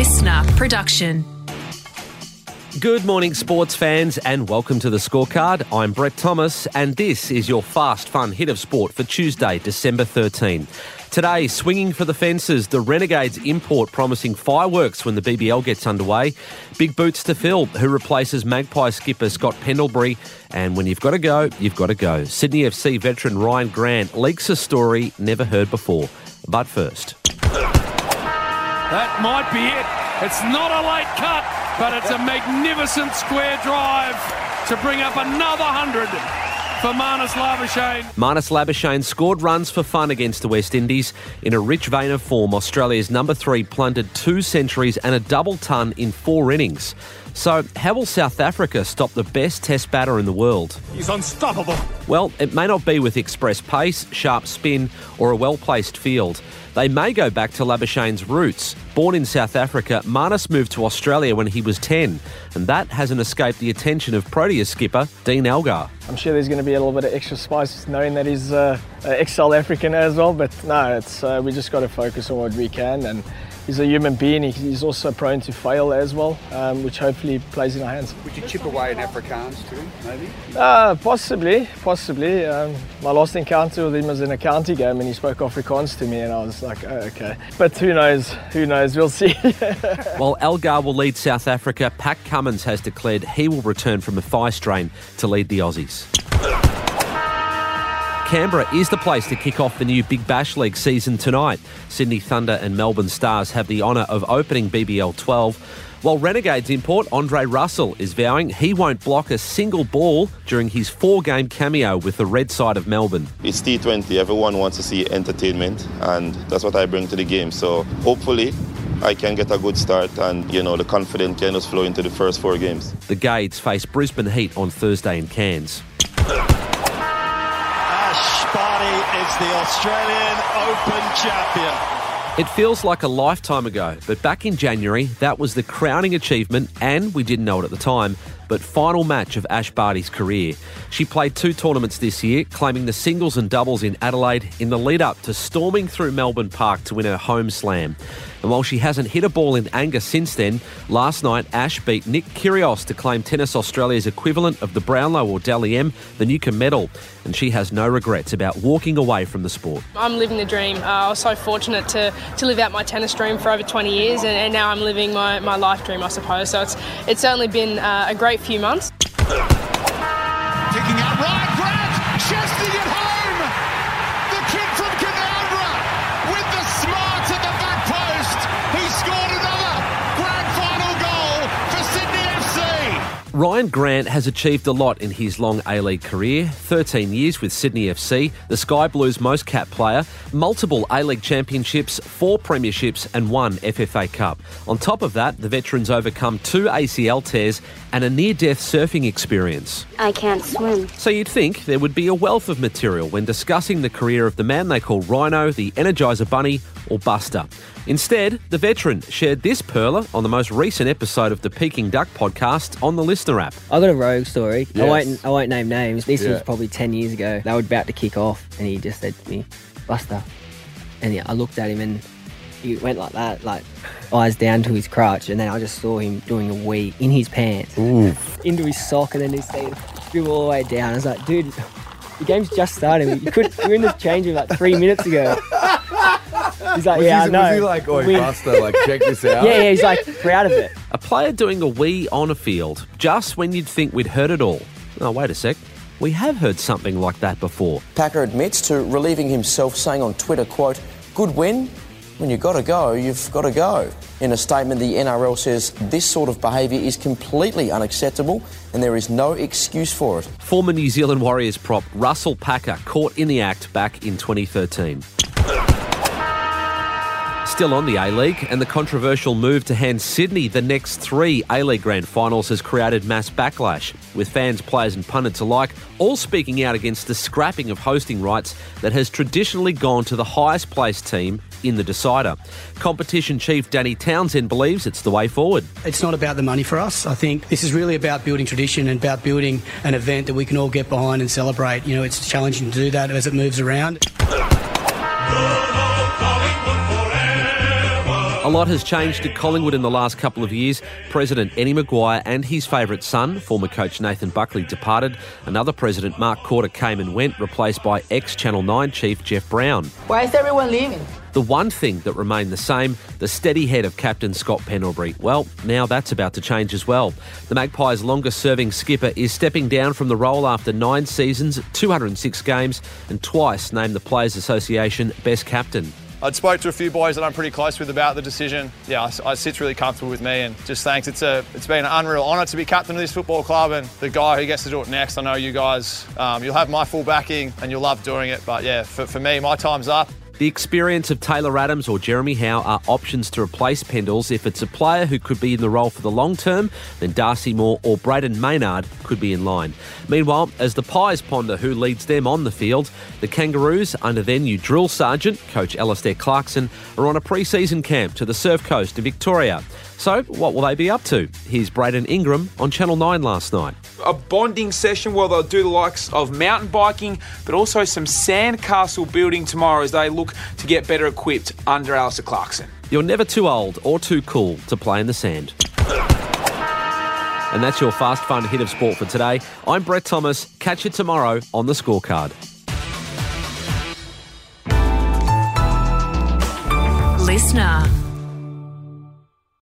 listener production. Good morning, sports fans, and welcome to the scorecard. I'm Brett Thomas, and this is your fast, fun hit of sport for Tuesday, December 13. Today, swinging for the fences, the Renegades import promising fireworks when the BBL gets underway. Big boots to fill, who replaces Magpie skipper Scott Pendlebury. And when you've got to go, you've got to go. Sydney FC veteran Rhyan Grant leaks a story never heard before. But first. That might be it. It's not a late cut, but it's a magnificent square drive to bring up another 100 for Marnus Labuschagne. Marnus Labuschagne scored runs for fun against the West Indies. In a rich vein of form, Australia's number three plundered two centuries and a double ton in four innings. So, how will South Africa stop the best test batter in the world? He's unstoppable. Well, it may not be with express pace, sharp spin, or a well placed field. They may go back to Labuschagne's roots. Born in South Africa, Marnus moved to Australia when he was 10, and that hasn't escaped the attention of Proteas skipper Dean Elgar. I'm sure there's going to be a little bit of extra spice knowing that he's uh, ex-South African as well, but no, it's uh, we just got to focus on what we can and he's a human being. He's also prone to fail as well, um, which hopefully plays in our hands. Would you chip away in Afrikaans to him, maybe? Uh, possibly, possibly. Um, my last encounter with him was in a county game, and he spoke Afrikaans to me, and I was like, oh, okay. But who knows? Who knows? We'll see. While Elgar will lead South Africa, Pat Cummins has declared he will return from a thigh strain to lead the Aussies. Canberra is the place to kick off the new Big Bash League season tonight. Sydney Thunder and Melbourne Stars have the honour of opening BBL 12. While Renegades import Andre Russell is vowing he won't block a single ball during his four game cameo with the red side of Melbourne. It's T20, everyone wants to see entertainment, and that's what I bring to the game. So hopefully, I can get a good start and, you know, the confidence can just flow into the first four games. The Gades face Brisbane Heat on Thursday in Cairns. Is the Australian Open champion. It feels like a lifetime ago, but back in January, that was the crowning achievement, and we didn't know it at the time, but final match of Ash Barty's career. She played two tournaments this year, claiming the singles and doubles in Adelaide in the lead up to storming through Melbourne Park to win her home slam. And while she hasn't hit a ball in anger since then, last night Ash beat Nick Kyrgios to claim Tennis Australia's equivalent of the Brownlow or Dally M, the Newcombe medal. And she has no regrets about walking away from the sport. I'm living the dream. Uh, I was so fortunate to, to live out my tennis dream for over 20 years, and, and now I'm living my, my life dream, I suppose. So it's, it's certainly been uh, a great few months. Out Grant, chesting it. Rhyan Grant has achieved a lot in his long A League career 13 years with Sydney FC, the Sky Blues most capped player, multiple A League championships, four premierships, and one FFA Cup. On top of that, the veteran's overcome two ACL tears and a near death surfing experience. I can't swim. So you'd think there would be a wealth of material when discussing the career of the man they call Rhino, the Energizer Bunny, or Buster. Instead, the veteran shared this perler on the most recent episode of the Peking Duck podcast on the App. I got a rogue story. I won't. I won't name names. This Yeah. was probably ten years ago. They were about to kick off, and he just said to me, "Buster," and yeah, I looked at him, and he went like that, like eyes down to his crotch, and then I just saw him doing a wee in his pants, into his sock, and then his thing dribble all the way down. I was like, dude. The game's just started. You could. You're in the change room like three minutes ago. He's like, Was yeah, he- I know. was he like, "Oi, Buster, like, check this out"? Yeah, yeah. He's like proud of it. A player doing a wee on a field just when you'd think we'd heard it all. Oh, wait a sec. We have heard something like that before. Packer admits to relieving himself, saying on Twitter, quote, good win. When you've got to go, you've got to go. In a statement, the NRL says this sort of behaviour is completely unacceptable and there is no excuse for it. Former New Zealand Warriors prop Russell Packer caught in the act back in 2013. Still on the A League, and the controversial move to hand Sydney the next three A League grand finals has created mass backlash, with fans, players, and pundits alike all speaking out against the scrapping of hosting rights that has traditionally gone to the highest placed team in the decider. Competition chief Danny Townsend believes it's the way forward. It's not about the money for us. I think this is really about building tradition and about building an event that we can all get behind and celebrate. You know, it's challenging to do that as it moves around. A lot has changed at Collingwood in the last couple of years. President Eddie McGuire and his favourite son, former coach Nathan Buckley, departed. Another president, Mark Korda, came and went, replaced by ex Channel 9 chief Jeff Browne. Why is everyone leaving? The one thing that remained the same, the steady head of captain Scott Pendlebury. Well, now that's about to change as well. The Magpies' longest serving skipper is stepping down from the role after nine seasons, 206 games, and twice named the Players Association Best Captain. I spoke to a few boys that I'm pretty close with about the decision. Yeah, I, I sits really comfortable with me, and just thanks. It's a it's been an unreal honour to be captain of this football club, and the guy who gets to do it next. I know you guys, um, you'll have my full backing, and you'll love doing it. But yeah, for, for me, my time's up. The experience of Taylor Adams or Jeremy Howe are options to replace Pendles. If it's a player who could be in the role for the long term, then Darcy Moore or Brayden Maynard could be in line. Meanwhile, as the Pies ponder who leads them on the field, the Kangaroos, under their new drill sergeant, Coach Alastair Clarkson, are on a pre season camp to the Surf Coast in Victoria. So, what will they be up to? Here's Braden Ingram on Channel 9 last night. A bonding session where they'll do the likes of mountain biking, but also some sandcastle building tomorrow as they look to get better equipped under Alastair Clarkson. You're never too old or too cool to play in the sand. And that's your fast, fun hit of sport for today. I'm Brett Thomas. Catch you tomorrow on the scorecard. Listener.